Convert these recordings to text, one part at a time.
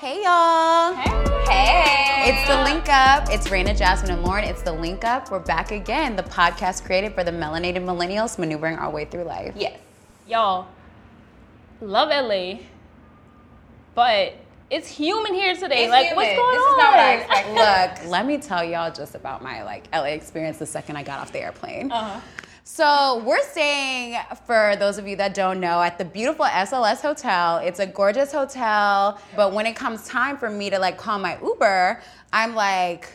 Hey y'all. Hey. It's the link up. It's Reyna, Jasmine, and Lauren. It's the link up. We're back again. The podcast created for the melanated millennials maneuvering our way through life. Yes. Y'all, love LA, but it's human here today. It's like, what's going This on? is not what I expected. Look, let me tell y'all just about my like LA experience the second I got off the airplane. Uh-huh. So we're staying, for those of you that don't know, at the beautiful SLS Hotel. It's a gorgeous hotel, but when it comes time for me to like call my Uber, I'm like,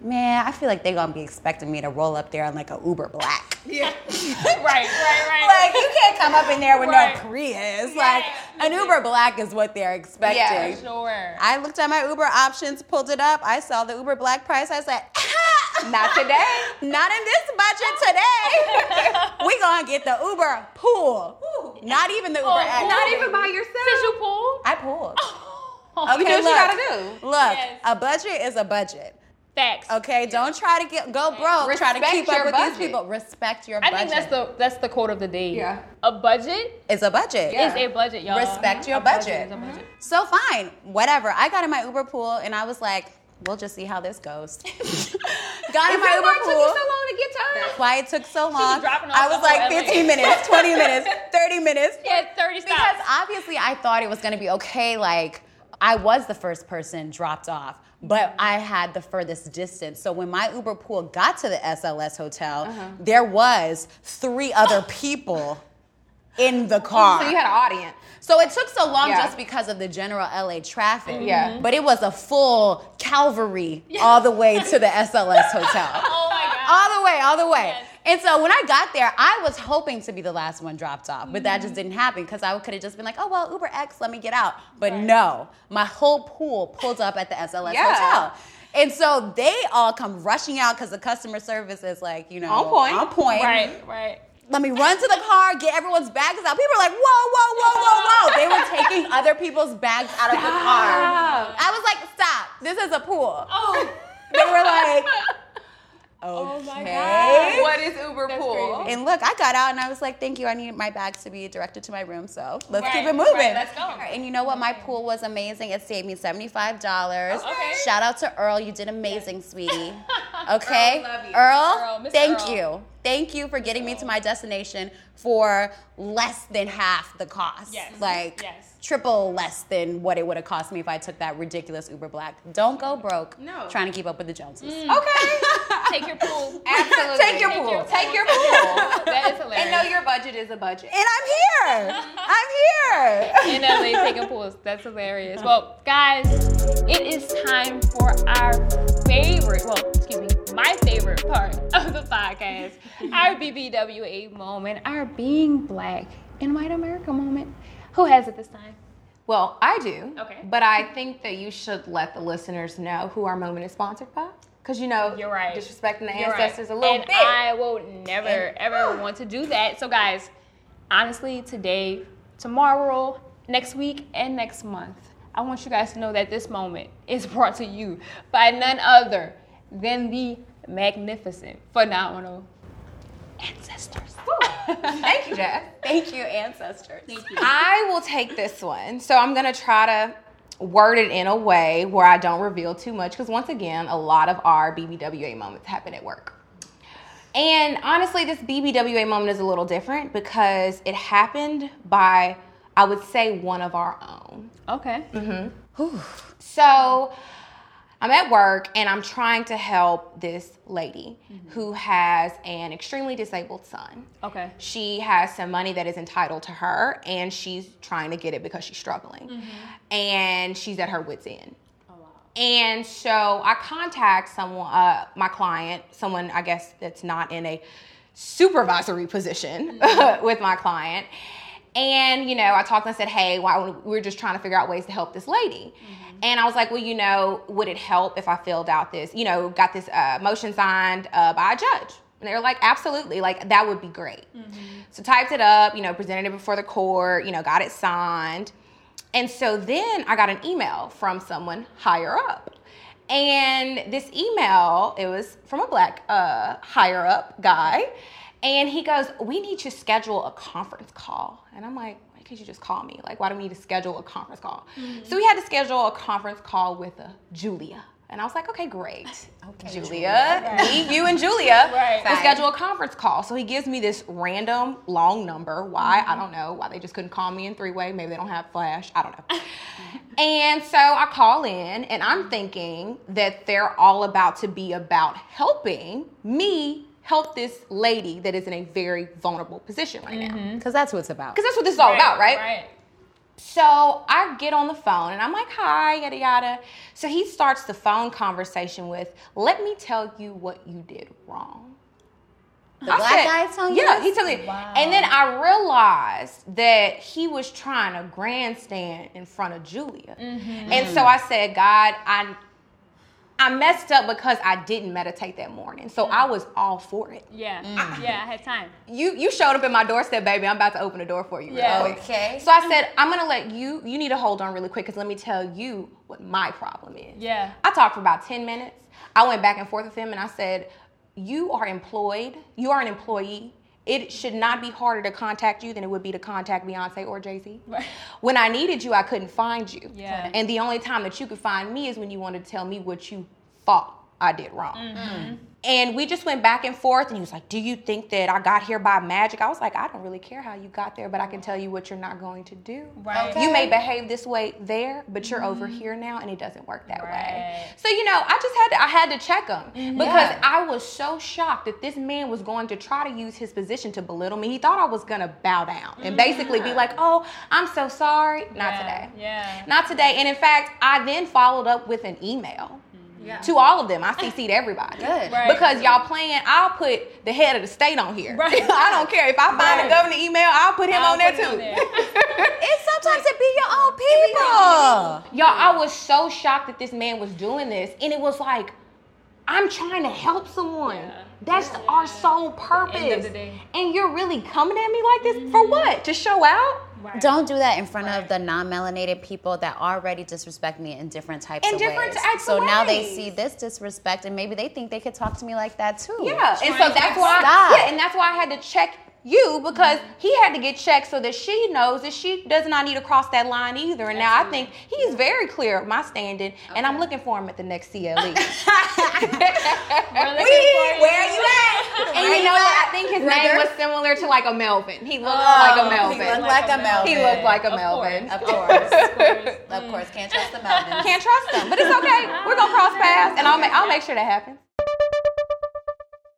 man, I feel like they're gonna be expecting me to roll up there on like a Uber black. Yeah. right, right, right. Like you can't come up in there with Right. no Prius. Like an Uber black is what they're expecting. Yeah, sure. I looked at my Uber options, pulled it up. I saw the Uber black price. I said, Not today. not in this budget today. we gonna get the Uber pool. Not even the Uber Oh, X. Not even by yourself. Did you pull? I pulled. Oh, You do what you gotta do. Look, Yes. a budget is a budget. Facts. Okay, don't try to get go broke. try to Respect keep up your with budget. these people. Respect your budget. I budget. think that's the that's the quote of the day. Yeah. A budget It's a budget. Yeah. is a budget, y'all. Respect mm-hmm. your A budget budget. is a budget. Mm-hmm. So fine, whatever. I got in my Uber pool and I was like, we'll just see how this goes. got in my that Uber why it took you so long to get to us? That's why it took so long. dropping off I was like whole LA. 15 minutes, 20 minutes, 30 minutes. Yeah, 30 stops. Because obviously I thought it was gonna be okay. Like I was the first person dropped off, but I had the furthest distance. So when my Uber pool got to the SLS hotel, Uh-huh. there was three other people in the car. So you had an audience. So it took so long Yeah. just because of the general LA traffic. Yeah. But it was a full Calvary all the way to the SLS hotel. oh my god. All the way, all the way. Yes. And so when I got there, I was hoping to be the last one dropped off, but that just mm. didn't happen because I could have just been like, oh, well, Uber X, let me get out. But no, my whole pool pulled up at the SLS Yeah. hotel. And so they all come rushing out because the customer service is like, you know, On point. On point. Right, right. Let me run to the car, get everyone's bags out. People are like, whoa, whoa, whoa, whoa, whoa. They were taking other people's bags out of the car. I was like, stop. This is a pool. Oh. They were like, Oh my okay. God. What is Uber That's pool? crazy. And look, I got out and I was like, thank you. I need my bags to be directed to my room. So let's Right, keep it moving. right, let's go. And you know what? My pool was amazing. It saved me $75. Okay. Shout out to Earl. You did amazing, sweetie. Okay? Earl, love you. Earl, Earl, thank Earl. you. Thank you for getting me to my destination for less than half the cost. Yes. Like Yes. Triple less than what it would have cost me if I took that ridiculous Uber Black. Don't go broke No. trying to keep up with the Joneses. Mm. Okay. Take your pool. Absolutely. Take your pool. Take your pool. That is hilarious. and know your budget is a budget. And I'm here. I'm here. in LA taking pools. That's hilarious. Well, guys, it is time for our favorite, well, excuse me, my favorite part of the podcast, our BBWA moment, our being black in white America moment. Who has it this time? Well, I do. Okay. But I think that you should let the listeners know who our moment is sponsored by. Because you know, You're right. disrespecting the You're right. ancestors a little and bit. I will never ever want to do that. So guys, honestly, today, tomorrow, next week, and next month, I want you guys to know that this moment is brought to you by none other than the magnificent, phenomenal ancestors. Thank you, Jeff. Thank you, ancestors. Thank you. I will take this one. So I'm gonna try to word it in a way where I don't reveal too much because once again, a lot of our BBWA moments happen at work. And honestly, this BBWA moment is a little different because it happened by, I would say, one of our own. Okay. Mm-hmm. So I'm at work and I'm trying to help this lady mm-hmm. who has an extremely disabled son. Okay. She has some money that is entitled to her and she's trying to get it because she's struggling. Mm-hmm. And she's at her wits' end. Oh, wow. And so I contact someone, uh, my client, someone I guess that's not in a supervisory position mm-hmm. with my client. And you know, I talked and said, "Hey, why we're just trying to figure out ways to help this lady." And I was like, "Well, you know, would it help if I filled out this? You know, got this uh, motion signed uh, by a judge?" And they were like, "Absolutely, like that would be great." So typed it up, you know, presented it before the court, you know, got it signed. And so then I got an email from someone higher up. And this email, it was from a black uh, higher up guy. And he goes, We need to schedule a conference call. And I'm like, Why can't you just call me? Like, why do we need to schedule a conference call? So we had to schedule a conference call with uh, Julia. And I was like, okay, great. Okay, Julia, me, you, and Julia. Right. We'll schedule a conference call. So he gives me this random long number. Why? I don't know. Why they just couldn't call me in three way. Maybe they don't have flash. I don't know. and so I call in and I'm thinking that they're all about to be about helping me help this lady that is in a very vulnerable position right now. Because that's what it's about. Because that's what this is all about, right? Right. So I get on the phone and I'm like, hi, yada yada. So he starts the phone conversation with, let me tell you what you did wrong. The black guy telling you Yeah, he told me. Wow. And then I realized that he was trying to grandstand in front of Julia. Mm-hmm. And so I said, God, I I messed up because I didn't meditate that morning. So I was all for it. Yeah. Mm. Yeah, I had time. You you showed up at my doorstep, baby. I'm about to open the door for you. Yeah. quick. Okay. So I said, I'm gonna let you. You need to hold on really quick because let me tell you what my problem is. Yeah. I talked for about 10 minutes. I went back and forth with him and I said, You are employed. You are an employee. It should not be harder to contact you than it would be to contact Beyonce or Jay Z. Right. When I needed you, I couldn't find you. Yeah. And the only time that you could find me is when you wanted to tell me what you thought I did wrong. Mm-hmm. And we just went back and forth, and he was like, Do you think that I got here by magic? I was like, I don't really care how you got there, but I can tell you what you're not going to do. Right. You may behave this way there, but you're over here now, and it doesn't work that way. Mm-hmm. So you know, I just had to, I had to check him because Yeah. I was so shocked that this man was going to try to use his position to belittle me. He thought I was gonna bow down and basically be like, "Oh, I'm so sorry." Not Yeah, today. yeah. Not today. And in fact, I then followed up with an email. Yeah. To all of them, I CC'd everybody. Good. Right. Because y'all playing, I'll put the head of the state on here. Right. I don't care. If I find Right. a governor email, I'll put him I'll on there put it too. on there. It's sometimes it be your own people. Y'all, I was so shocked that this man was doing this, and it was like, I'm trying to help someone. Yeah. That's our sole purpose. End of the day. And you're really coming at me like this for mm-hmm. what? To show out? Right. Don't do that in front of the non-melanated people that already disrespect me in different types In of different ways. types so of now they see this disrespect and maybe they think they could talk to me like that too. Yeah, and so that's why. stop. Yeah, and that's why I had to check you because mm-hmm. he had to get checked so that she knows that she does not need to cross that line either. And now I think he's very clear of my standing, and I'm looking for him at the next CLE. We're looking for you. where you at? and you know what? I think his name was similar to like a Melvin. He looked Oh, like a Melvin. he Melvin. looked like a Melvin. He looked like a Of Melvin. Of course. Of course. of course. Can't trust the Melvins. Can't trust them. but it's okay. We're gonna cross paths, and I'll make I'll make sure that happens.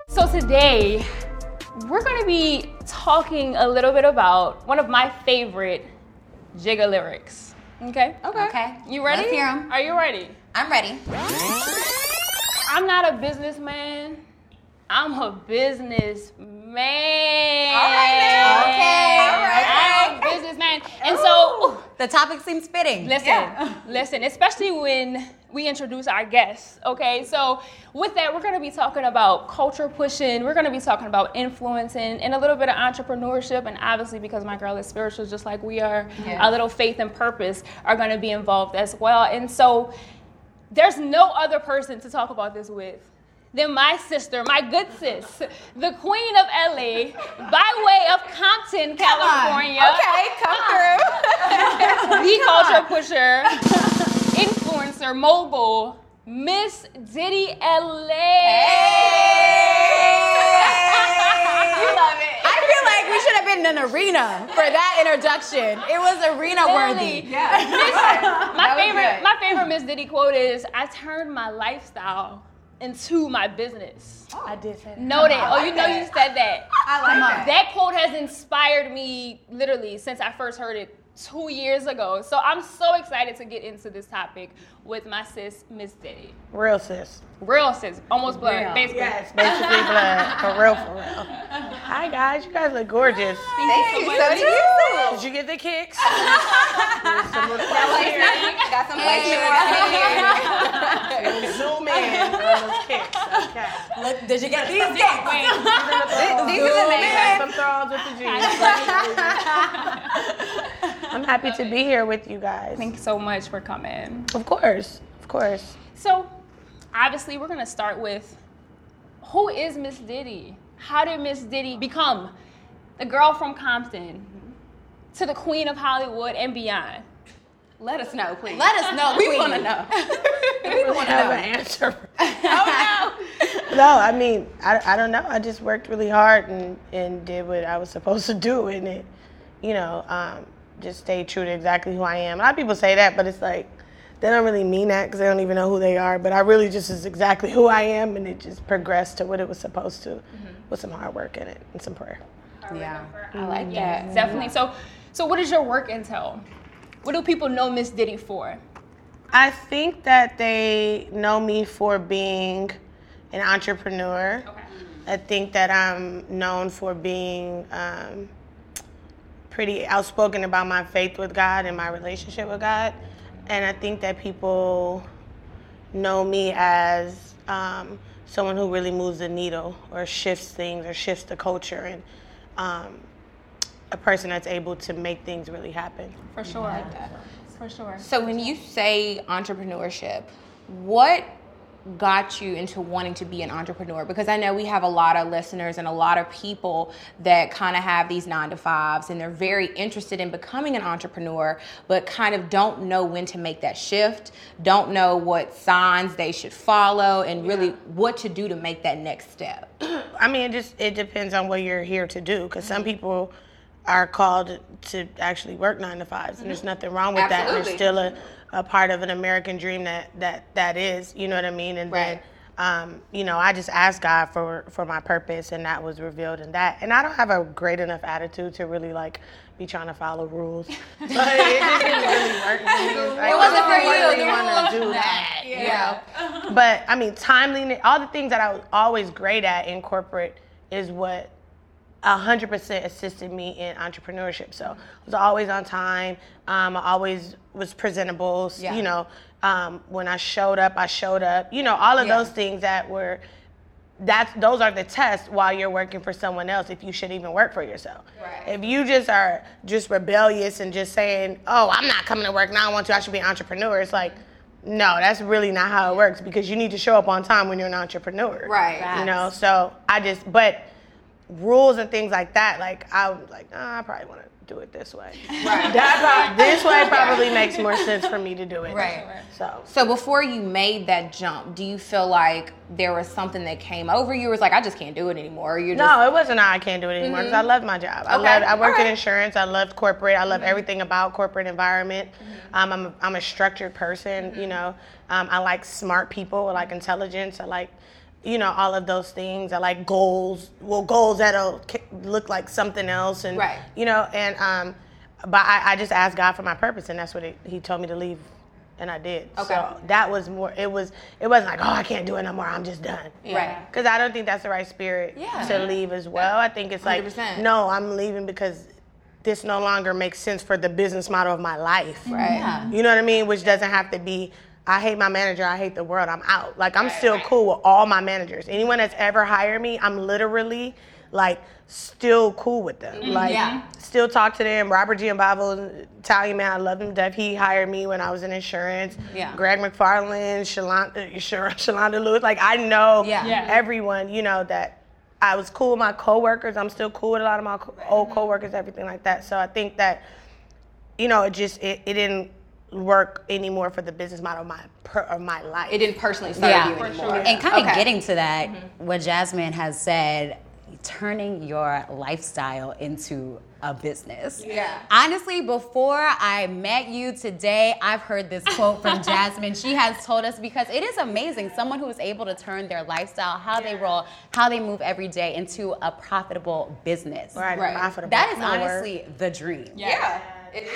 So today, we're going to be talking a little bit about one of my favorite Jigga lyrics. Okay? Okay. Okay. You ready? Let's hear 'em. Are you ready? I'm ready. I'm not a businessman. I'm a business man. All right now. Okay, all right. I'm a businessman. And so, The topic seems fitting. Listen, Yeah. listen, especially when we introduce our guests, okay? So, with that, we're gonna be talking about culture pushing, we're gonna be talking about influencing, and a little bit of entrepreneurship, and obviously, because my girl is spiritual just like we are, Yeah. our little faith and purpose are gonna be involved as well. And so, there's no other person to talk about this with than my sister, my good sis, the queen of LA, by way of Compton, California Okay, come ah. through. the culture pusher, influencer, mogul, Miss Diddy LA. You love it. I feel like we should have been in an arena for that introduction. It was arena Literally. worthy. Yeah. My favorite, good. my favorite Miss Diddy quote is, "I turned my lifestyle into my business." Oh, I did say that. Know that? I Oh, like you know that. you said that. I like that. That quote has inspired me literally since I first heard it two years ago. So I'm so excited to get into this topic with my sis, Miss Diddy. Real sis. Real sis, almost blood, Real. basically. Yes, basically blood. For real, for real. Hi guys, you guys look gorgeous. Thank you. so So much. do you. Did you get the kicks? Got some black We'll zoom in on those kicks. Okay. Look, did you get these games? These are the names. Some thrones with the G's. I'm happy to be here with you guys. Thank you so much for coming. Of course, of course. So, obviously, we're gonna start with who is Miss Diddy? how did Miss Diddy become the girl from Compton to the queen of Hollywood and beyond? Let us know, please. Let us know. We want to know. we want to have an answer. oh no, no, I mean, I, I don't know. I just worked really hard and, and did what I was supposed to do, and it, you know, um, just stay true to exactly who I am. A lot of people say that, but it's like they don't really mean that because they don't even know who they are. But I really just is exactly who I am, and it just progressed to what it was supposed to, with some hard work in it and some prayer. Yeah. I like Yeah, that. definitely. So, so what does your work entail? What do people know Miss Diddy for? I think that they know me for being an entrepreneur. Okay. I think that I'm known for being um, pretty outspoken about my faith with God and my relationship with God. And I think that people know me as um, someone who really moves the needle or shifts things or shifts the culture and um, a person that's able to make things really happen. For sure. For sure. So when you say entrepreneurship, what got you into wanting to be an entrepreneur? Because I know we have a lot of listeners and a lot of people that kind of have these nine to fives and they're very interested in becoming an entrepreneur, but kind of don't know when to make that shift, don't know what signs they should follow, and really what to do to make that next step. I mean, it just it depends on what you're here to do. Because some mm-hmm. people are called to actually work nine to fives, and there's mm-hmm. nothing wrong with that. Absolutely. There's still a, a part of an American dream that that that is, you know what I mean. And Right. then, um, you know, I just asked God for for my purpose, and that was revealed in that. And I don't have a great enough attitude to really like be trying to follow rules. But it just didn't really work. It wasn't for you. Really want to do that. you know? but I mean, timeliness, all the things that I was always great at in corporate is what 100% assisted me in entrepreneurship. So I was always on time. Um, I always was presentable. Yeah. You know, um, when I showed up, I showed up. You know, all of Yeah. those things that were. That's those are the tests while you're working for someone else if you should even work for yourself. Right. If you just are just rebellious and just saying, "Oh, I'm not coming to work now. I want to. I should be an entrepreneur." It's like, no, that's really not how it works because you need to show up on time when you're an entrepreneur. Right. You know, so I just, but rules and things like that, like I was like, ah, I probably want to do it this way. Right. That prob- this way probably makes more sense for me to do it. Right. So So before you made that jump, do you feel like there was something that came over you? It was like, I just can't do it anymore. You're just no, it wasn't. I can't do it anymore because I love my job. I Okay. I work All in insurance. I love corporate. I love everything about corporate environment. Um, I'm a, I'm a structured person. You know, um, I like smart people. I like intelligence. I like. You know all of those things. I like goals. Well, goals that'll look like something else, and Right. you know, and um, but I, I just asked God for my purpose, and that's what it, He told me to leave, and I did. Okay. So that was more. It was. It wasn't like, oh, I can't do it no more. I'm just done. Right. Because I don't think that's the right spirit Yeah. to leave as well. I think it's like, 100%. no, I'm leaving because this no longer makes sense for the business model of my life. Right. Yeah. You know what I mean? Which doesn't have to be, I hate my manager, I hate the world, I'm out. Like, I'm still cool with all my managers. Anyone that's ever hired me, I'm literally like still cool with them. Mm-hmm. Like, Yeah. still talk to them. Robert Giambavo, Italian man, I love him to death. He hired me when I was in insurance. Yeah. Greg McFarland, Shalonda, uh, Shalonda Lewis. Like, I know Yeah. Yeah. everyone, you know, that I was cool with my coworkers. I'm still cool with a lot of my co- old coworkers, everything like that. So I think that, you know, it just it, it didn't work anymore for the business model of my per, of my life. It didn't personally serve Yeah. you For anymore. And kind of Okay. getting to that, mm-hmm. what Jasmine has said, turning your lifestyle into a business. Yeah. Honestly, before I met you today, I've heard this quote from Jasmine. She has told us because it is amazing someone who is able to turn their lifestyle, how they roll, how they move every day into a profitable business. right, Right. profitable. That is honestly the dream. Yeah. It is.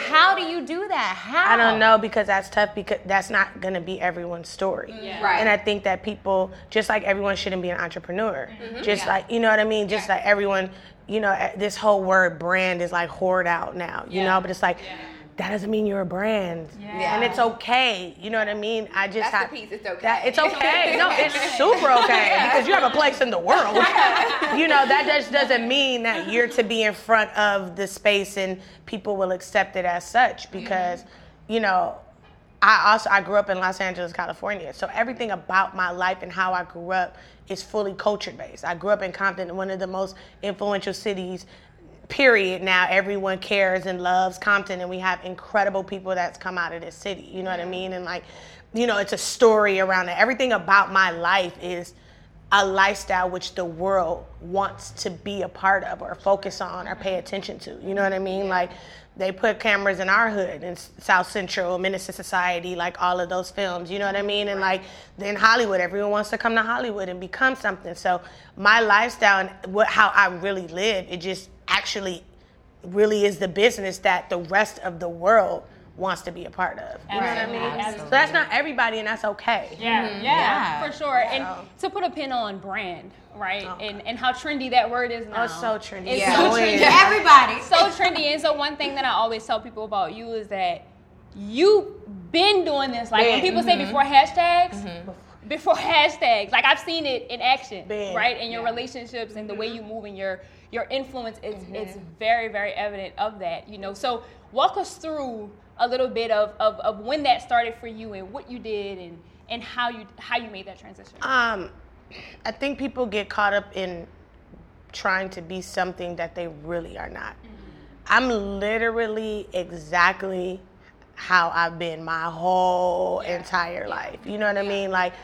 How do you do that? How? I don't know because that's tough because that's not going to be everyone's story. Right. And I think that people, just like everyone shouldn't be an entrepreneur, Mm-hmm. just like, you know what I mean? Just like everyone, you know, eh, this whole word brand is like hoard out now, you know, but it's like, that doesn't mean you're a brand. Yeah. And it's okay. You know what I mean? I just That's the piece, it's okay. That, it's okay. no, it's super okay because you have a place in the world. you know, that just doesn't mean that you're to be in front of the space and people will accept it as such mm-hmm. because, you know, I also I grew up in Los Angeles, California. So everything about my life and how I grew up is fully culture based. I grew up in Compton, one of the most influential cities. Period. Now everyone cares and loves Compton, and we have incredible people that's come out of this city. You know what I mean? And like, you know, it's a story around it. Everything about my life is a lifestyle which the world wants to be a part of or focus on or pay mm-hmm. attention to. You know what I mean? Like they put cameras in our hood in South Central, Menace Society, like all of those films. You know what I mean? And like then Hollywood, everyone wants to come to Hollywood and become something. So my lifestyle and what how I really live, it just actually really is the business that the rest of the world wants to be a part of. You know what I mean? Absolutely. So that's not everybody, and that's okay. Yeah, yeah, mm-hmm. Yeah. for sure. And to put a pin on brand, right? And and how trendy that word is now. Oh, it's so trendy. It's Yeah. so Oh, trendy. yeah. Everybody. so trendy. And so one thing that I always tell people about you is that you've been doing this. Like when Been. people say mm-hmm. before hashtags, mm-hmm. before hashtags, like I've seen it in action, Been. right? In your relationships and the way you move and your your influence is it's very very evident of that. You know, so walk us through a little bit of, of, of when that started for you and what you did and and how you how you made that transition. Um, I think people get caught up in trying to be something that they really are not. I'm literally exactly how I've been my whole entire life. You know what I mean? Like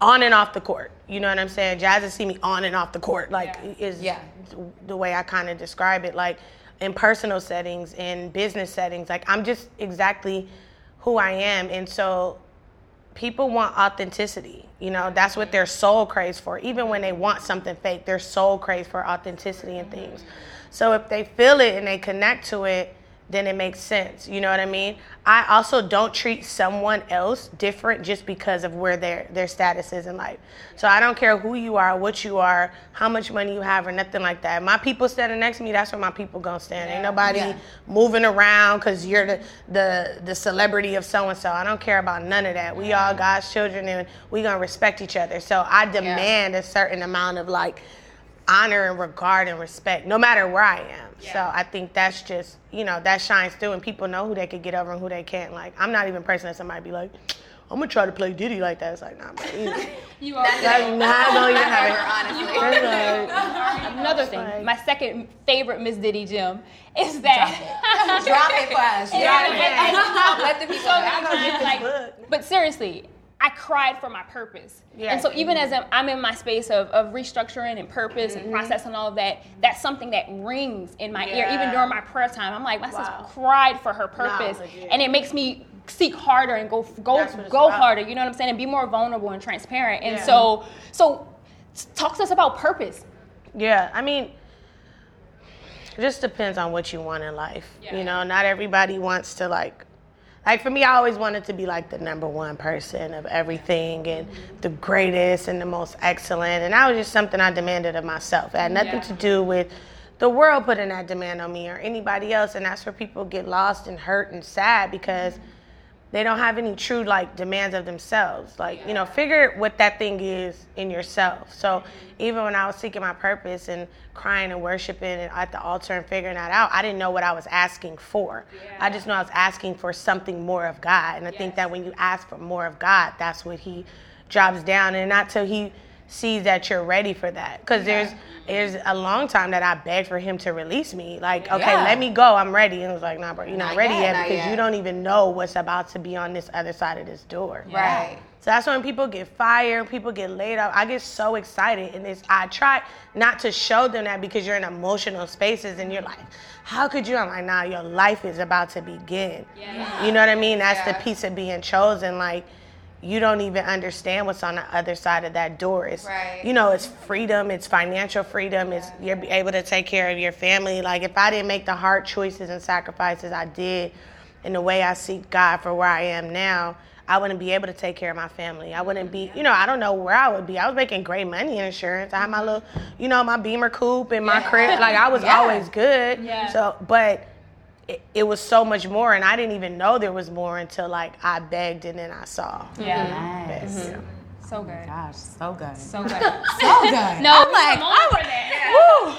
on and off the court. You know what I'm saying? Jazz has seen me on and off the court. Like Yeah. is Yeah. the way I kind of describe it. Like in personal settings, in business settings, like I'm just exactly who I am. And so people want authenticity. You know, that's what their soul craves for. Even when they want something fake, their soul craves for authenticity and things. So if they feel it and they connect to it, then it makes sense. You know what I mean? I also don't treat someone else different just because of where their their status is in life. So I don't care who you are, what you are, how much money you have, or nothing like that. My people standing next to me, that's where my people gonna stand. Ain't nobody Yeah. moving around because you're the, the the celebrity of so and so. I don't care about none of that. We all God's children and we gonna respect each other. So I demand a certain amount of like honor and regard and respect, no matter where I am. So I think that's just you know that shines through, and people know who they could get over and who they can't. Like I'm not even a person that somebody be like. I'm gonna try to play Diddy like that. It's like, nah, bro. You, You are like, nah, no, you haven't. honestly. Like- another thing. like- My second favorite Miss Diddy gem is that Drop it Drop it for us. Drop Yeah. it. Let the people so know. many gotta get this like, but seriously, I cried for my purpose. Yeah. And so even as I'm, in my space of, of restructuring and purpose Mm-hmm. and process and all of that, that's something that rings in my ear. Even during my prayer time, I'm like, my Wow. cried for her purpose, and it makes me seek harder and go go That's what it's go about. harder. You know what I'm saying? And be more vulnerable and transparent. And Yeah. so so talk to us about purpose. Yeah, I mean, it just depends on what you want in life. Yeah. You know, not everybody wants to like. Like for me, I always wanted to be like the number one person of everything and the greatest and the most excellent. And that was just something I demanded of myself. It had nothing Yeah. to do with the world putting that demand on me or anybody else. And that's where people get lost and hurt and sad because they don't have any true like demands of themselves. Like, you know, figure what that thing is in yourself. So mm-hmm. even when I was seeking my purpose and crying and worshiping and at the altar and figuring that out, I didn't know what I was asking for. I just know I was asking for something more of God. And I think that when you ask for more of God, that's what he drops down and not till he sees that you're ready for that. Because there's there's a long time that I begged for him to release me. Like, okay, Yeah. let me go. I'm ready. And it was like, nah, bro, you're not, Not ready yet, yet, because yet. you don't even know what's about to be on this other side of this door. Right. So that's when people get fired, people get laid off. I get so excited, and it's I try not to show them that because you're in emotional spaces, and you're like, "How could you?" I'm like, "Nah, your life is about to begin." Yeah. You know what I mean? That's Yeah. the piece of being chosen. Like, you don't even understand what's on the other side of that door. It's Right. you know, it's freedom, it's financial freedom, it's you're able to take care of your family. Like, if I didn't make the hard choices and sacrifices I did, in the way I seek God for where I am now. I wouldn't be able to take care of my family. I wouldn't be, you know, I don't know where I would be. I was making great money in insurance. I had my mm-hmm. little, you know, my Beamer coupe and my crib. Like I was Yeah. always good. Yeah. So, but it, it was so much more, and I didn't even know there was more until like I begged and then I saw. Yeah. Yes. Yeah. Mm-hmm. So oh good. Gosh, so good. So good. So good. No, I'm like, I'm for that.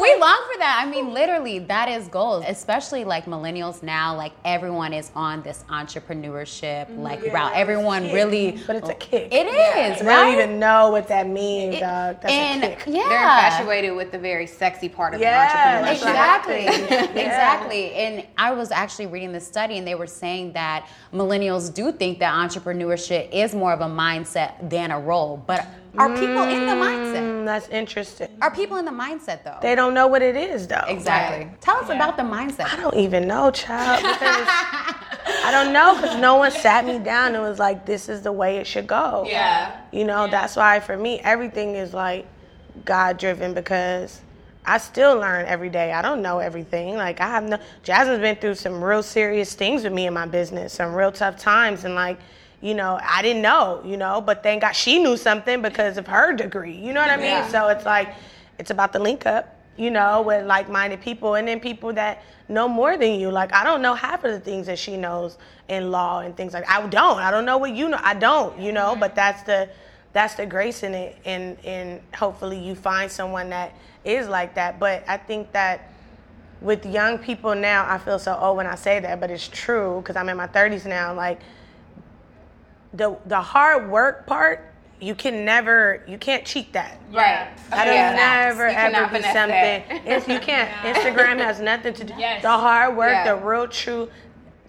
We long for that. I mean, literally, that is goals. Especially like millennials now. Like everyone is on this entrepreneurship mm-hmm. like route. Everyone really, But it's a oh, kick. it is I right. don't even know what that means, dog. That's and a kick. yeah, They're infatuated with the very sexy part of Yeah, the entrepreneurship. Exactly. Yeah. exactly. And I was actually reading this study and they were saying that millennials do think that entrepreneurship is more of a mindset than a role. But are people in the mindset? Mm, that's interesting. Are people in the mindset though? They don't know what it is, though. exactly. Right. Tell us about the mindset. I don't even know, child. Because I don't know because no one sat me down and was like, "This is the way it should go." Yeah. You know, that's why for me everything is like God driven because I still learn every day. I don't know everything. Like I have no Jasmine's been through some real serious things with me in my business, some real tough times and like you know, I didn't know, you know, but thank God she knew something because of her degree. You know what I mean? Yeah. So it's like it's about the link up, you know, with like-minded people and then people that know more than you. Like I don't know half of the things that she knows in law and things like I don't. I don't know what you know. I don't, you know, but that's the that's the grace in it and and hopefully you find someone that is like that. But I think that with young people now, I feel so old when I say that, but it's true because I'm in my 30s now. Like the the hard work part, you can never, you can't cheat that. Right. That'll Yeah. never You ever be something. that. It's, you can't. Instagram has nothing to do. Yes. The hard work, Yeah. the real true.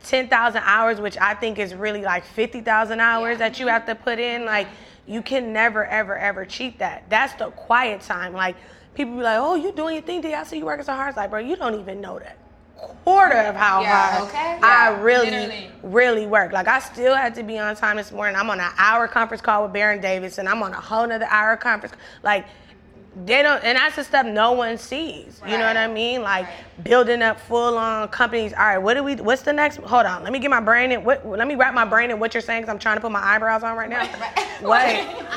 10,000 hours, which I think is really like 50,000 hours that you have to put in. Like, you can never, ever, ever cheat that. That's the quiet time. Like, people be like, oh, you doing your thing, D. I see you working so hard. It's like, bro, you don't even know that quarter of how Yeah, hard okay. I Yeah, really, literally. really work. Like, I still had to be on time this morning. I'm on an hour conference call with Baron Davis, and I'm on a whole nother hour conference. Like, they don't, and that's the stuff no one sees. You know what I mean? Like building up full on companies. All right, what do we? What's the next? Hold on, let me get my brain in. What? Let me wrap my brain in what you're saying because I'm trying to put my eyebrows on right now. What?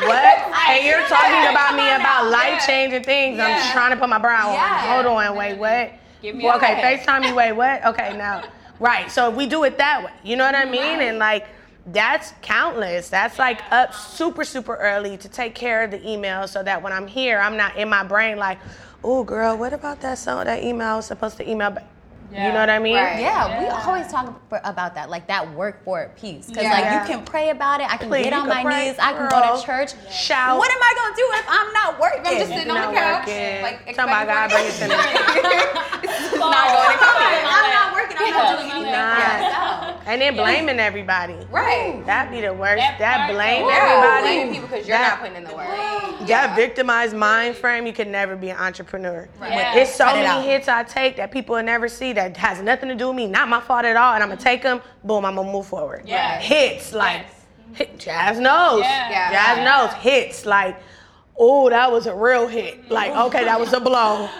What? And you're talking about me about life changing things. I'm trying to put my brow Yeah. on. Hold on, wait, what? Give me Well, okay, minute. FaceTime me. Wait, what? Okay, now, right. So if we do it that way, you know what I mean? And like. That's countless. That's like up super, super early to take care of the email so that when I'm here, I'm not in my brain like, oh, girl, what about that song, that email I was supposed to email back? You know what I mean? Right. Yeah, we always talk for, about that, like that work for it piece. Because Yeah. like you can pray about it, I can Please, get on can my pray, knees, I can go to church. Shout. What am I gonna do if I'm not working? I'm just sitting on Not the couch, working. like Talking about God, bring it to me. it's not going to come. I'm not working. I'm not doing anything Nah. for myself. And then blaming everybody. Right. That'd be the worst. That That, blame though. Everybody. blame people because you're That- not putting in the work. That victimized mind frame, you can never be an entrepreneur. Yeah. It's so Cut many out. hits I take that people will never see that has nothing to do with me, not my fault at all, and I'm gonna take them. Boom, I'm gonna move forward. Yeah. Hits like Yes. hit, Jazz knows. Yeah. Yeah. Jazz knows hits like. Oh, that was a real hit. Like, okay, that was a blow.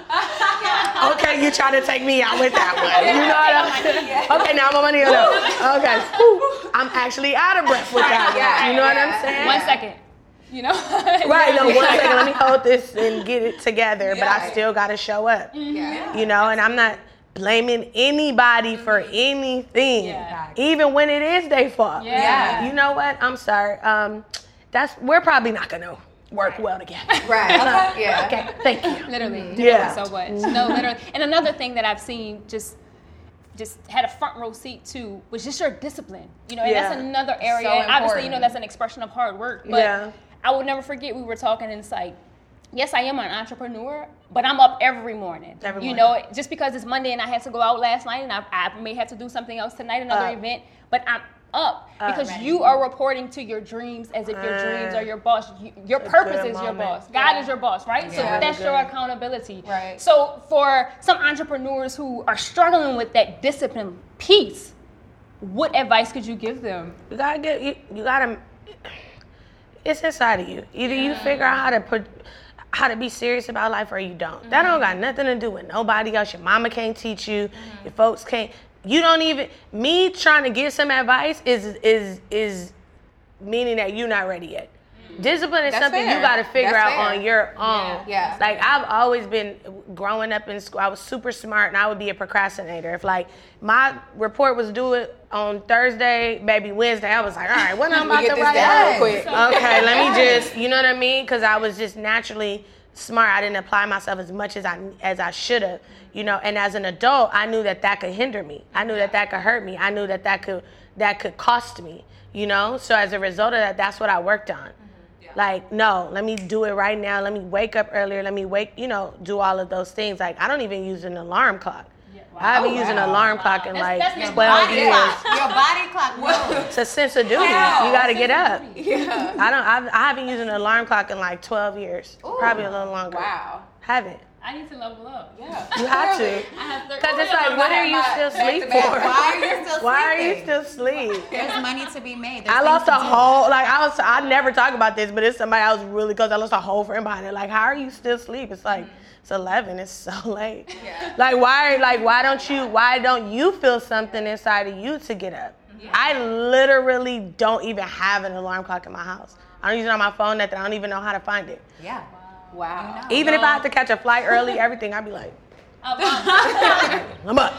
Okay, you trying to take me out with that one. You know what I'm saying? Okay, now I'm on my knee. Okay, Whew. I'm actually out of breath with that Yeah, one. You know what. I'm saying? One second. You know? Right, no, one second, let me hold this and get it together, but I still gotta show up. Yeah. You know, and I'm not blaming anybody for anything. Yeah. Even when it is their fault. Yeah. You know what? I'm sorry. Um that's we're probably not gonna work well together. Right. Okay. Yeah. Okay, thank you. Literally. Mm-hmm. Yeah. So much. No, literally. And another thing that I've seen just just had a front row seat to was just your discipline. You know, and that's another area. So obviously, you know, that's an expression of hard work. But Yeah. I will never forget we were talking and it's like, yes, I am an entrepreneur, but I'm up every morning. Every you know, just because it's Monday and I had to go out last night and I, I may have to do something else tonight, another Up. event, but I'm up because Right. you are reporting to your dreams as if your dreams Uh, are your boss. You, your purpose is your boss. God is your boss, right? So Yeah. that's your accountability. Right. So for some entrepreneurs who are struggling with that discipline piece, what advice could you give them? You gotta get you, you gotta it's inside of you. Either you figure out how to put how to be serious about life or you don't. That don't got mm-hmm. nothing to do with nobody else. Your mama can't teach you. Mm-hmm. Your folks can't you don't even me trying to give some advice is is is meaning that you're not ready yet. Discipline is That's something fair. you got to figure That's out fair. on your own. Yeah. Like I've always been growing up in school. I was super smart, and I would be a procrastinator. If like my report was due on Thursday, maybe Wednesday, I was like, all right, when I'm about to write down out? real quick. Okay, let me just, you know what I mean? Because I was just naturally smart. I didn't apply myself as much as I as I should have, you know. And as an adult, I knew that that could hinder me. I knew that that could hurt me. I knew that that could that could cost me, you know. So as a result of that, that's what I worked on. Like, no, let me do it right now. Let me wake up earlier. Let me wake, you know, do all of those things. Like, I don't even use an alarm clock. I haven't oh, used an alarm clock in like That's- that's 12 Body years. clock. Your body clock knows. It's a sense of duty. Wow. You got to get up. I don't. I've, I haven't used an alarm clock in like 12 years. Probably a little longer. Wow. Haven't. I need to level up. Yeah. You have to. I have to. Because oh, it's like, what are you still asleep for? Why are you still sleeping? Why are you still asleep? There's money to be made. There's I lost a whole like I was I never talk about this, but it's somebody I was really close. I lost a whole friend behind it. Like, how are you still asleep? It's like mm-hmm. it's eleven. It's so late. Yeah. Like why like why don't you why don't you feel something inside of you to get up? I literally don't even have an alarm clock in my house. I don't use it on my phone. Nothing. I don't even know how to find it. Yeah. Wow. Even if I have to catch a flight early, everything, I'd be like, I'm up.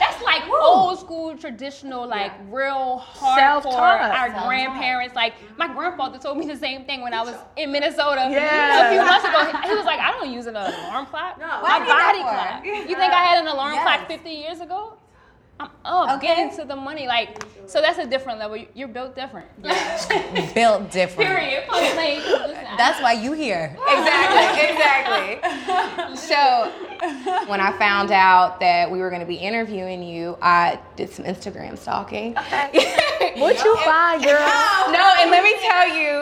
That's like old school, traditional, like real hardcore. Self-taught. Our Self-taught. grandparents, like my grandfather told me the same thing when I was in Minnesota Yeah. a few months ago. He was like, I don't use an alarm clock. Why my do you need body clock. You think I had an alarm Yes. clock 50 years ago? I'm up, Okay. getting to the money. Like, so that's a different level. You're built different. Built different. Period. Point blank. Listen, That's why you here. Exactly, exactly. so when I found out that we were going to be interviewing you, I did some Instagram stalking. What you find, girl? No, and let me tell you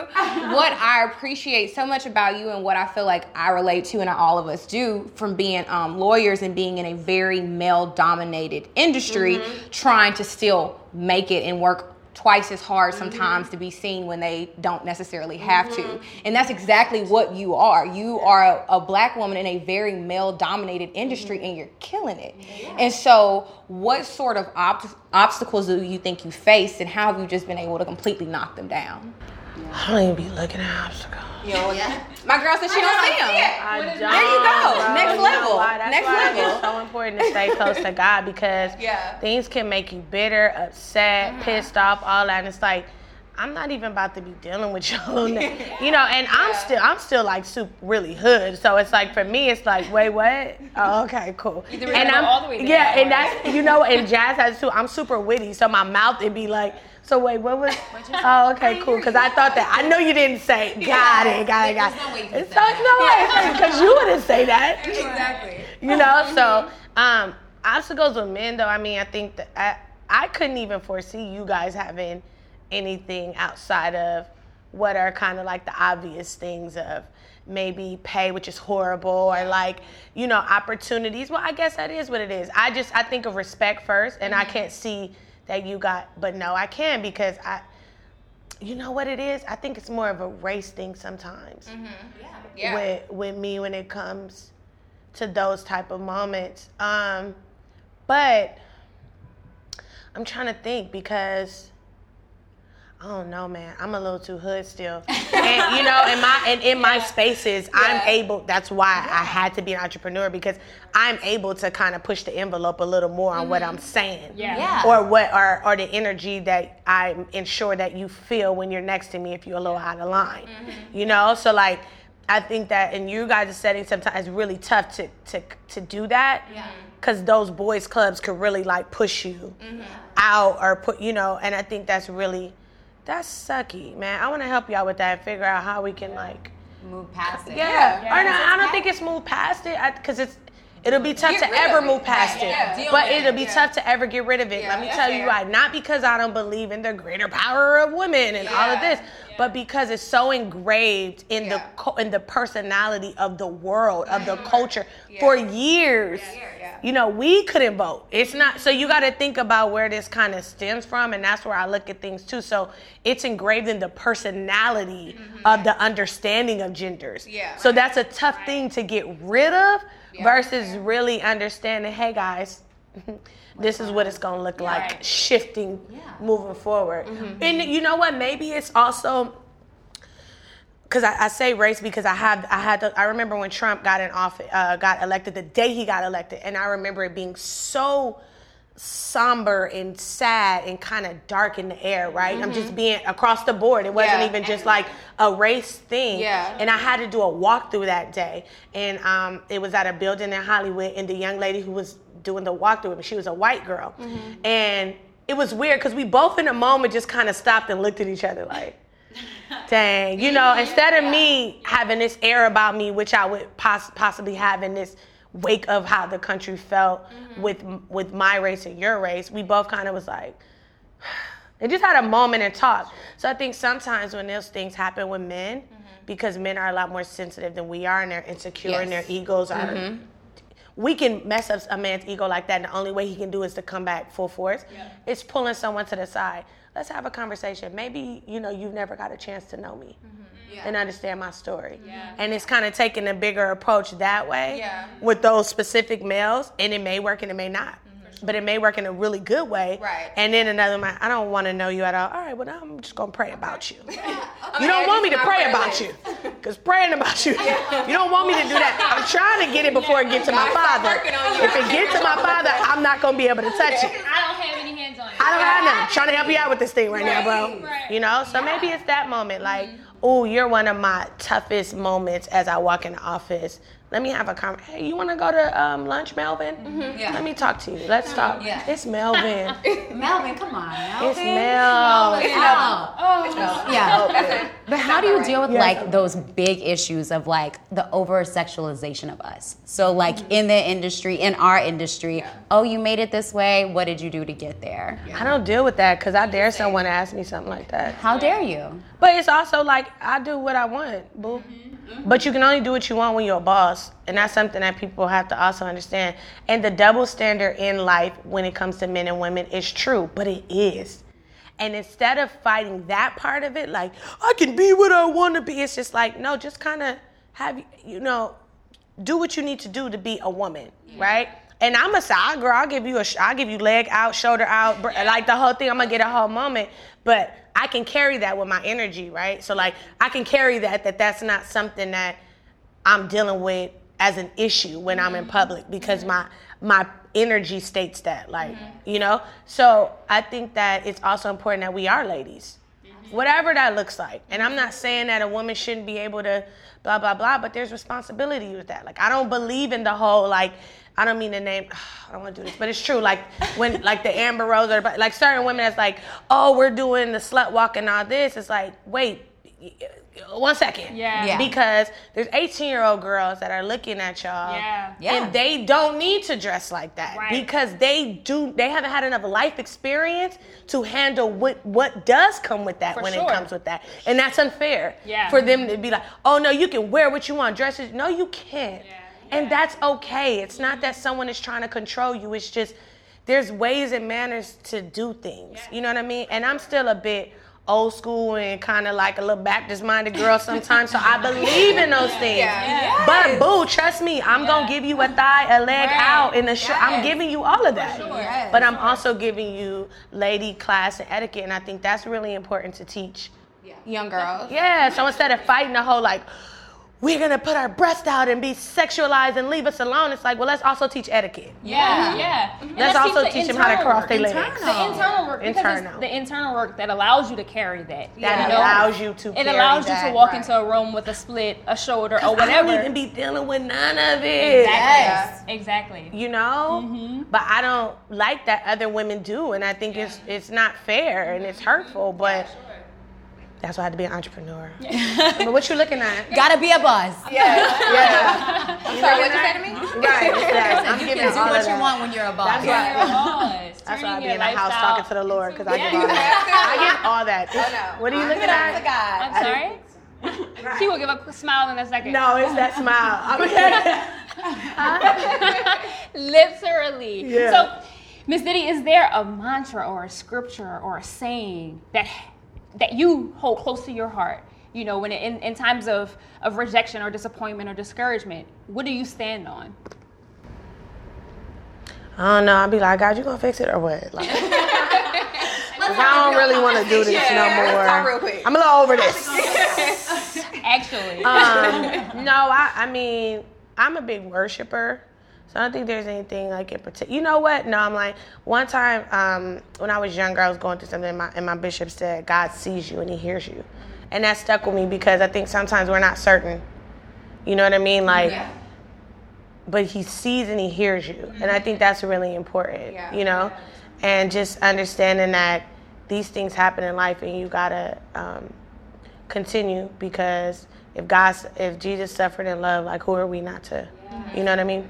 what I appreciate so much about you and what I feel like I relate to and all of us do from being um, lawyers and being in a very male dominated industry, trying to still make it and work twice as hard mm-hmm. sometimes to be seen when they don't necessarily have to. Mm-hmm. And that's exactly what you are. You are a, a black woman in a very male dominated industry mm-hmm. and you're killing it. And so, what sort of ob- obstacles do you think you faced and how have you just been able to completely knock them down? I don't even be looking at obstacles. My girl said she don't see them. I What is- don't, There you go. bro. Next You level. That's Next why level. It's so important to stay close to God because Yeah. things can make you bitter, upset, Mm-hmm. pissed off, all that. And it's like, I'm not even about to be dealing with y'all. you know, and I'm still, I'm still like super, really hood. So it's like for me, it's like, wait, what? Oh, okay, cool. Either and I'm all the way yeah, down and that's you know, and jazz has too. I'm super witty, so my mouth it'd be like. So wait, what was? Oh, okay, cool. Because I thought that I know you didn't say. Got it, got it, got it. There's no way you could It's say not, no way, because you wouldn't say that. Exactly. You know, so um, obstacles with men, though. I mean, I think that I, I couldn't even foresee you guys having anything outside of what are kind of like the obvious things of maybe pay, which is horrible, or like you know opportunities. Well, I guess that is what it is. I just I think of respect first, and I can't see that you got, but no, I can because I. You know what it is? I think it's more of a race thing sometimes Yeah. Yeah. with with me when it comes to those type of moments. Um, but I'm trying to think because I don't know, man. I'm a little too hood still, and you know, in my in, in my spaces, I'm able. That's why I had to be an entrepreneur because I'm able to kind of push the envelope a little more on what I'm mm-hmm. saying, Yeah. Yeah. or what or or the energy that I ensure that you feel when you're next to me if you're a little out of line, mm-hmm. you know. So like. I think that in you guys' setting sometimes it's really tough to to to do that. Yeah. Cause those boys clubs could really like push you mm-hmm. out or put you know, and I think that's really that's sucky, man. I want to help y'all with that and figure out how we can like Move past it. yeah. Yeah. Or no, I don't think it's move past it because it's it'll be tough Get to ever move past Right, it. yeah. But it'll it, be yeah. tough to ever get rid of it. Let me Yeah, tell you fair. why. Not because I don't believe in the greater power of women and all of Yeah. this, but because it's so engraved in the Yeah. co- in the personality of the world of the mm-hmm. culture for years. yeah. You know, we couldn't vote. It's not so you got to think about where this kind of stems from, and that's where I look at things too. So it's engraved in the personality mm-hmm. of the understanding of genders. Yeah. So that's a tough thing to get rid of versus really understanding, hey guys, this is what it's gonna look like Right. shifting moving forward. Mm-hmm. And you know what? Maybe it's also because I, I say race because I have I had to, I remember when Trump got in office uh, got elected the day he got elected and I remember it being so somber and sad and kind of dark in the air, right? I'm just being across the board. It wasn't Yeah. even just like a race thing. Yeah. And I had to do a walkthrough that day. And um, it was at a building in Hollywood. And the young lady who was doing the walkthrough with me, she was a white girl. And it was weird because we both in a moment just kind of stopped and looked at each other like, dang, you know, instead of me having this air about me, which I would poss- possibly have in this wake of how the country felt mm-hmm. with with my race and your race, we both kind of was like, they just had a moment and talk. So I think sometimes when those things happen with men, mm-hmm. because men are a lot more sensitive than we are, and they're insecure and their egos are. Mm-hmm. We can mess up a man's ego like that, and the only way he can do is to come back full force. It's pulling someone to the side. Let's have a conversation. Maybe you know you've never got a chance to know me mm-hmm. and understand my story. And it's kind of taking a bigger approach that way Yeah. with those specific males, and it may work and it may not. But it may work in a really good way. Right. And then another man, I don't want to know you at all. All right, well, now I'm just going to pray about you. You don't want me to to pray about list. you. Because praying about you, you don't want me to do that. I'm trying to get it before it gets to my father. working on you. If it gets to my father, I'm not going to be able to touch it. I don't have any hands on it. I don't have none. I'm trying to help you out with this thing right, now, bro. Right. You know, so maybe it's that moment, like, oh, you're one of my toughest moments as I walk in the office. Let me have a conversation. Hey, you want to go to um, lunch, Melvin? Yeah. Let me talk to you. Let's talk. Yeah. It's Melvin. Melvin, come on, Melvin. it's Mel. Oh. Yeah. But how do you deal with Yes. like those big issues of like the over sexualization of us? So like in the industry, in our industry, yeah. oh, you made it this way. What did you do to get there? I don't deal with that because I dare someone to ask me something like that. How dare you? But it's also like I do what I want, boo. Mm-hmm. But you can only do what you want when you're a boss, and that's something that people have to also understand. And the double standard in life when it comes to men and women is true, but it is. And instead of fighting that part of it, like I can be what I want to be, it's just like no, just kind of have you know, do what you need to do to be a woman, right? And I'm a side girl. I'll give you a, sh- I'll give you leg out, shoulder out, br- like the whole thing. I'm gonna get a whole moment, but I can carry that with my energy, right? So like I can carry that. That that's not something that I'm dealing with as an issue when I'm in mm-hmm. public because mm-hmm. my my energy states that, like mm-hmm. you know. So I think that it's also important that we are ladies whatever that looks like. And I'm not saying that a woman shouldn't be able to blah blah blah, but there's responsibility with that. Like I don't believe in the whole like I don't mean to name I don't want to do this, but it's true. Like when like the Amber Rose or like certain women that's like, oh, we're doing the slut walk and all this. It's like, wait, one second. Yeah. Yeah. Because there's 18 year old girls that are looking at y'all. Yeah. Yeah. And they don't need to dress like that Right. because they do. They haven't had enough life experience to handle what what does come with that For when sure. it comes with that, and that's unfair. Yeah. For them to be like, oh no, you can wear what you want, dresses. No, you can't. Yeah. And that's okay. It's not that someone is trying to control you. It's just there's ways and manners to do things. You know what I mean? And I'm still a bit old school and kind of like a little Baptist minded girl sometimes. So I believe in those things. Yeah. But boo, trust me, I'm gonna give you a thigh, a leg Right. out, and a shirt. I'm giving you all of that. Yes. But I'm also giving you lady class and etiquette, and I think that's really important to teach. Young girls. Yeah. So instead of fighting the whole like, we're gonna put our breast out and be sexualized and leave us alone, it's like, well, let's also teach etiquette. Yeah, yeah. And Let's also the teach them how to cross their legs. Internal. The internal work, because Internal. it's the internal work that allows you to carry that. That you know? allows you to. It carry allows you to walk right. into a room with a split, a shoulder, or I whatever. don't even be dealing with none of it. Exactly. Exactly. you know Mm-hmm. but i don't like that other women do and i think it's it's not fair and it's hurtful but that's why i had to be an entrepreneur but what you looking at Gotta be a boss. yeah I'm sorry, what you say to me? right it's that. i'm You giving can do all what you that. want when you're a boss. That's You're right. a boss. that's why i Turning be in the house lifestyle- talking to the lord because i Yeah, give all that i give all that no. what are you I'm looking at God. I'm sorry. She will give a smile in a second. no it's that smile I'm Literally. Yeah. So, Miss Diddy, is there a mantra or a scripture or a saying that that you hold close to your heart? You know, when it, in, in times of, of rejection or disappointment or discouragement, what do you stand on? I don't know. I'll be like, God, you gonna fix it or what? Like, I don't really want to do this Yeah, no more. talk real quick. I'm a little over this. Actually. um, no, I, I mean, I'm a big worshiper. So I don't think there's anything like in particular. You know what? No, I'm like one time um, when I was younger, I was going through something, and my, and my bishop said, "God sees you and He hears you," and that stuck with me because I think sometimes we're not certain. You know what I mean? Like, but He sees and He hears you, and I think that's really important. Yeah. You know, and just understanding that these things happen in life, and you gotta um, continue because if God, if Jesus suffered in love, like who are we not to? You know what I mean?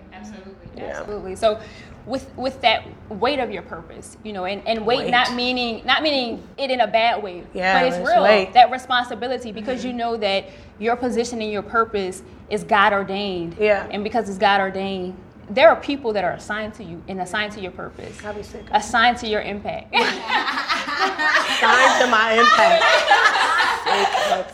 Absolutely. Yeah. Absolutely. So with with that weight of your purpose, you know, and, and weight, Weight. not meaning not meaning it in a bad way, Yeah, but it's it's real. weight. That responsibility because you mm-hmm. know that your position and your purpose is God ordained. Yeah. And because it's God ordained, there are people that are assigned to you and assigned to your purpose. I'll be sick. Assigned to your impact. Sign to my impact.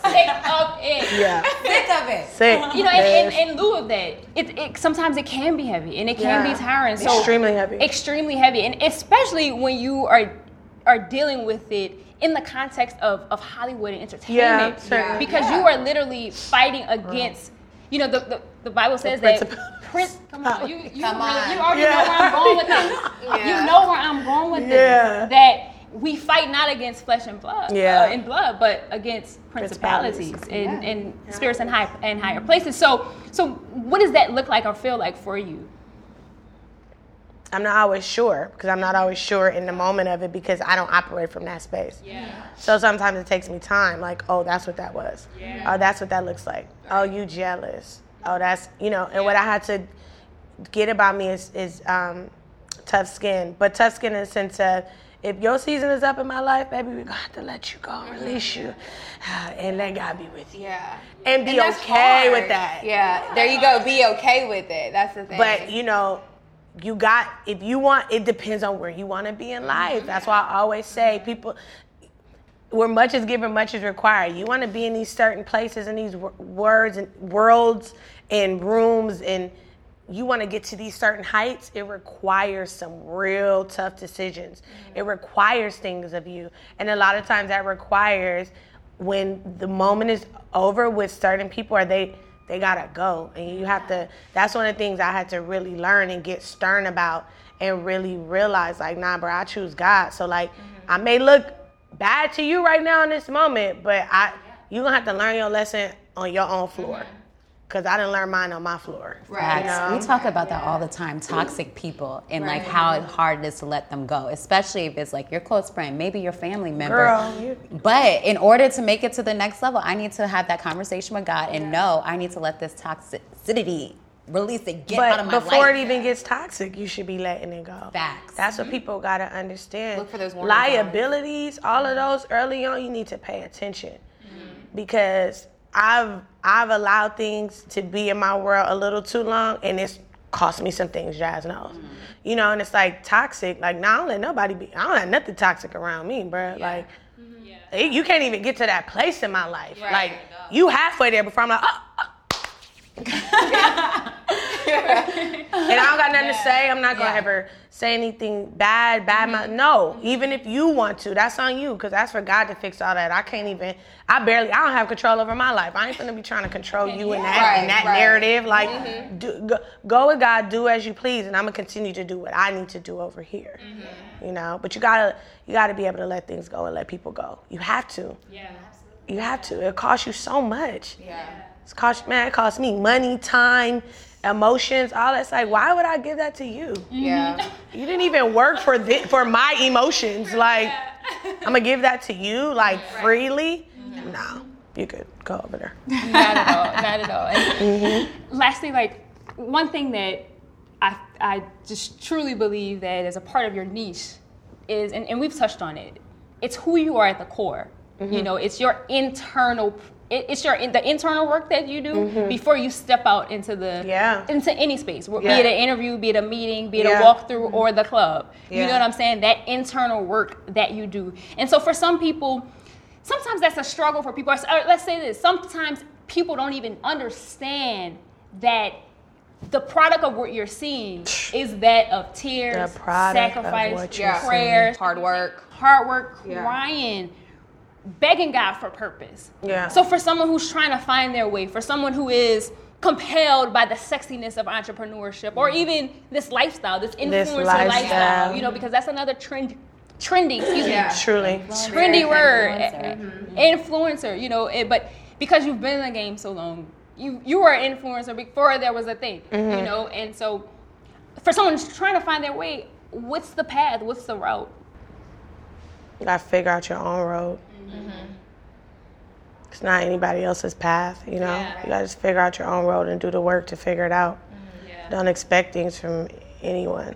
Sick of it. Yeah. Sick of it. Sick. You know, and, and in lieu of that, it, it sometimes it can be heavy and it can Yeah. be tiring. So Extremely heavy. extremely heavy and especially when you are are dealing with it in the context of, of hollywood and entertainment certainly. because you are literally fighting against you know the, the, the bible says that prince come on you, you, Come really- on. you already Yeah. know where i'm going with this you know where i'm going with Yeah. this that we fight not against flesh and blood Yeah. uh, and blood but against principalities, Principalities. and, and spirits in high and higher places so so what does that look like or feel like for you I'm not always sure because I'm not always sure in the moment of it because I don't operate from that space. yeah So sometimes it takes me time, like, oh, that's what that was. Yeah. Oh, that's what that looks like. Oh, you jealous. Oh, that's, you know, and what I had to get about me is, is um, tough skin. But tough skin in the sense of, if your season is up in my life, baby, we're going to have to let you go and release you. And let God be with you. Yeah. And be And okay hard. with that. Yeah. There you go. Be okay with it. That's the thing. But you know, you got if you want. It depends on where you want to be in mm-hmm. life. That's why I always say people. Where much is given, much is required. You want to be in these certain places and these wo- words and worlds and rooms, and you want to get to these certain heights. It requires some real tough decisions. Mm-hmm. It requires things of you, and a lot of times that requires when the moment is over with certain people, or they they gotta go. And you have to that's one of the things i had to really learn and get stern about and really realize like nah bro i choose god. So like mm-hmm. i may look bad to you right now in this moment but i you gonna have to learn your lesson on your own floor mm-hmm. Because i didn't learn mine on my floor Right. Facts. We talk about that all the time. Toxic people and like how hard it is to let them go, especially if it's like your close friend, maybe your family member. Girl, But in order to make it to the next level, I need to have that conversation with God and know I need to let this toxicity release it, get out of but my before life. it even gets toxic you should be letting it go Facts. that's what mm-hmm. people gotta understand Look for those warning signs. liabilities all of those early on you need to pay attention mm-hmm. because I've I've allowed things to be in my world a little too long, and it's cost me some things. Jazz knows, mm-hmm. you know, and it's like toxic. Like, now I don't let nobody be. I don't have nothing toxic around me, bro. Like, mm-hmm. it- you can't even get to that place in my life. Like, you halfway there before I'm like, oh. oh. And I don't got nothing to say. I'm not gonna ever say anything bad, bad. Mm-hmm. My, no, even if you want to, that's on you, cause that's for God to fix all that. I can't even. I barely. I don't have control over my life. I ain't gonna be trying to control you in that in Right, that right. narrative. Like, mm-hmm. do, go, go with God, do as you please, and I'm gonna continue to do what I need to do over here. Mm-hmm. You know, but you gotta you gotta be able to let things go and let people go. You have to. yeah absolutely. You have to. It costs you so much. yeah. It's cost man, it costs me money, time, emotions, all that's like, why would I give that to you? Mm-hmm. Yeah. You didn't even work for thi- for my emotions. Like, I'm gonna give that to you like freely. Mm-hmm. No, you could go over there. not at all not at all and mm-hmm. lastly like one thing that I, I just truly believe that as a part of your niche is and, and we've touched on it it's who you are at the core you know it's your internal it, it's your the internal work that you do mm-hmm. before you step out into the Yeah. into any space be Yeah. it an interview be it a meeting be it Yeah. a walkthrough or the club you know what i'm saying that internal work that you do and so for some people sometimes that's a struggle for people. Or let's say this: sometimes people don't even understand that the product of what you're seeing is that of tears, The product of sacrifice, what prayers, Hard work. hard work, Yeah. crying, begging God for purpose. Yeah. So for someone who's trying to find their way, for someone who is compelled by the sexiness of entrepreneurship or even this lifestyle, this influencer lifestyle. lifestyle. You know, because that's another trend, trendy. Excuse me, Truly. trendy word, Influencer. Eh, influencer. You know, it, but because you've been in the game so long, you you were an influencer before there was a thing. You mm-hmm. know, and so for someone who's trying to find their way, what's the path? What's the route? You gotta figure out your own road. Mm-hmm. It's not anybody else's path, you know. Yeah. You gotta just figure out your own road and do the work to figure it out. Mm-hmm. Don't expect things from anyone.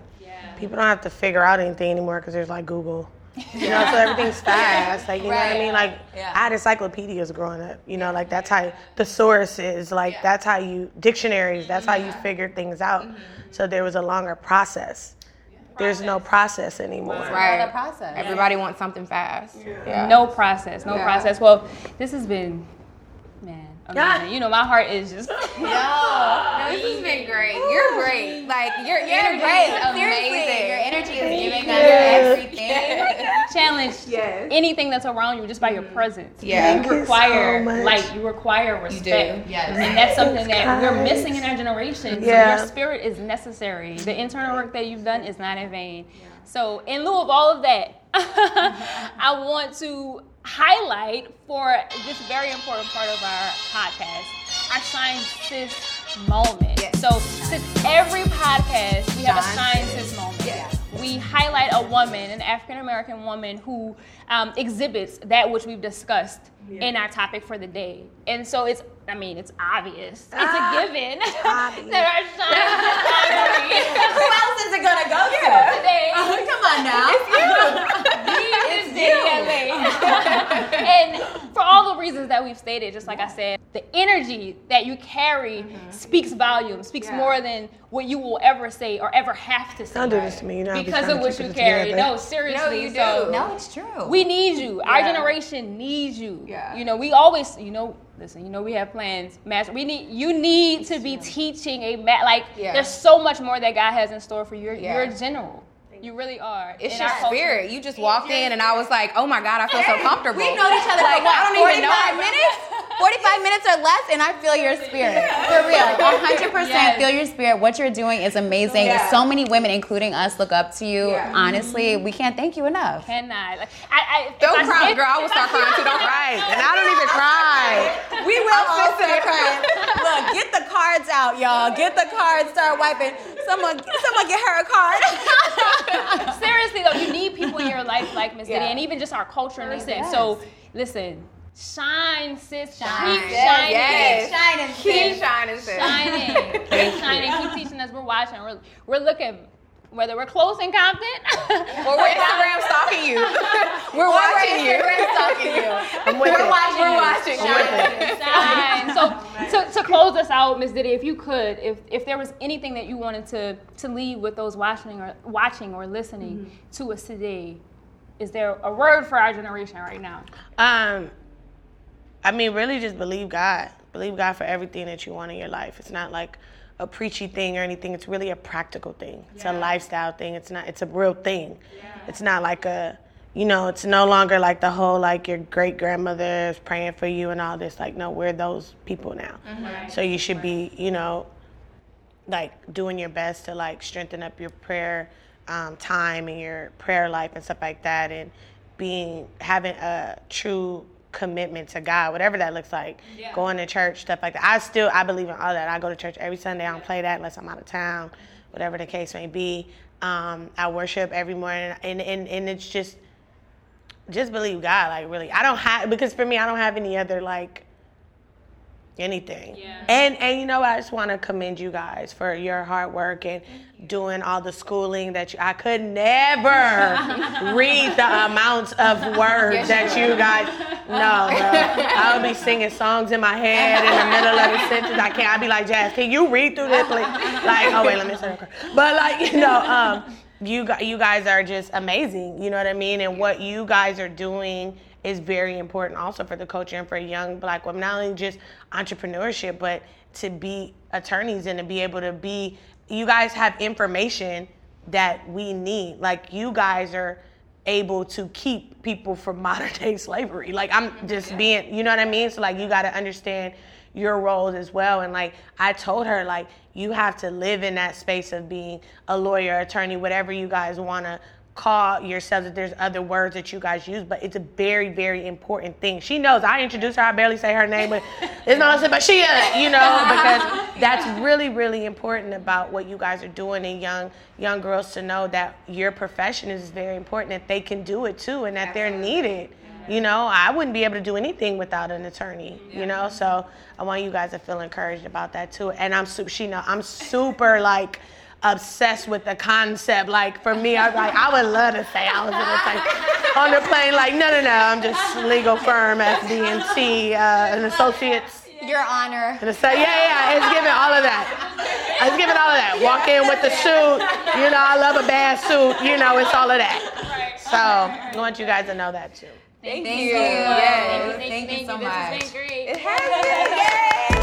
People don't have to figure out anything anymore because there's like Google. You know, so everything's fast. Like you know what I mean? Like Yeah. I had encyclopedias growing up. You know, like that's how the sources, like that's how you dictionaries, that's how you mm-hmm. figure things out. So there was a longer process. There's no process anymore. Right. the process. Everybody wants something fast. Yeah. No process, no Yeah. process. Well, this has been, man, Yeah. You know, my heart is just. No, this has been great. You're great. Like your You're energy great. is Seriously, amazing. your energy is giving us Yes. everything. challenge Yes. anything that's around you just by your mm. presence. Yeah. you Thank you require so much. light. You require respect. yes. and that's something Thanks, that we're missing in our generation. So Yeah. your spirit is necessary. The internal work that you've done is not in vain. So, in lieu of all of that, I want to highlight for this very important part of our podcast our Shine Sis moment. Yes. So, since every podcast we have a Shine Shine Sis. Sis moment Yes. we highlight a woman, an African American woman who um, exhibits that which we've discussed in our topic for the day. And so it's, I mean, it's obvious. It's Ah, a given obvious. that our shine Who else is it gonna go to? today Come on now. is DMA. and for all the reasons that we've stated, just like I said, the energy that you carry mm-hmm. speaks volumes, speaks Yeah. more than what you will ever say or ever have to say. Don't do this to me. You know, Because of what you carry. together. No, seriously. No, you so do. No, it's true. we need you. Our generation needs you. Yeah. You know, we always, you know, listen, you know, we have plans. Master, we need you need to be teaching a ma- like. Yeah. There's so much more that God has in store for you. You're, Yeah. you're a general. You really are. It's In your our culture. spirit. You just walked in and I was like, oh my God, I feel so comfortable. We've known each other Like, for what, I don't 45 even know. minutes? 45 minutes or less, and I feel your spirit. For real. 100% feel your spirit. What you're doing is amazing. Yeah. So many women, including us, look up to you. Yeah. Honestly, mm-hmm. we can't thank you enough. Cannot. Like, I, I, Don't I- cry, if- girl. I will if start crying too. Don't cry. And I don't even cry. We will all start crying. Look, get the cards out, y'all. Get the cards. Start wiping. Someone, someone get her a card. Seriously though, you need people in your life like Miss Diddy, and even just our culture in a sense. yes. So listen, shine, sis, Shine. keep Yes, shining, yes. Shining, Keep sis. shining, sis. shining, keep shining, keep teaching us. We're watching. We're we're looking. Whether we're close in Compton Or we're Instagram stalking you. we're watching you. Instagram stalking you. I'm We're it. watching We're you. watching you. Shine. So to, to close us out, Miss Diddy, if you could, if if there was anything that you wanted to to leave with those watching or watching or listening to us today, is there a word for our generation right now? Um, I mean, really, just believe God. Believe God for everything that you want in your life. It's not like a preachy thing or anything. It's really a practical thing. It's a lifestyle thing. It's not. It's a real thing. It's not like a. You know, it's no longer like the whole like your great grandmother is praying for you and all this. Like, no, we're those people now. So you should be, you know, like doing your best to like strengthen up your prayer um, time and your prayer life and stuff like that and being having a true commitment to god whatever that looks like. Going to church stuff like that. I still i believe in all that. I go to church every sunday. I don't play that unless i'm out of town whatever the case may be. Um, i worship every morning. And, and, and it's just just believe god like really. I don't have because for me i don't have any other like anything. Yeah. And and you know I just want to commend you guys for your hard work and doing all the schooling that you I could never read the amounts of words that you guys no, bro. I would be singing songs in my head in the middle of the sentence. I can't. I'd be like, Jazz, can you read through this, please? Like, oh wait, let me start. But like, you know, um, you you guys are just amazing. You know what I mean? And what you guys are doing is very important also for the culture and for young black women. Not only just entrepreneurship, but to be attorneys and to be able to be. You guys have information that we need. Like you guys are able to keep people from modern day slavery. Like I'm oh just being, you know what I mean? So like you got to understand your roles as well. And like I told her, like you have to live in that space of being a lawyer, attorney, whatever you guys want to call yourselves if there's other words that you guys use, but it's a very, very important thing. She knows I introduce her, I barely say her name, but it's not but she is, you know, because that's really, really important about what you guys are doing and young young girls to know that your profession is very important, that they can do it too and that they're needed. You know, I wouldn't be able to do anything without an attorney. You know, so I want you guys to feel encouraged about that too. And I'm super. She know I'm super like obsessed with the concept. Like for me, I was like, I would love to say I was in a like, on the plane. Like, no, no, no, I'm just legal firm, FD&C, uh, and associates. Your honor. And say, yeah, yeah, it's giving all of that. It's giving all of that. Walk in with the suit. You know, I love a bad suit. You know, it's all of that. So I want you guys to know that too. Thank, thank you. you. Yes. Thank you. Thank, thank you, you so much. much. Has been great. It has been. Yay.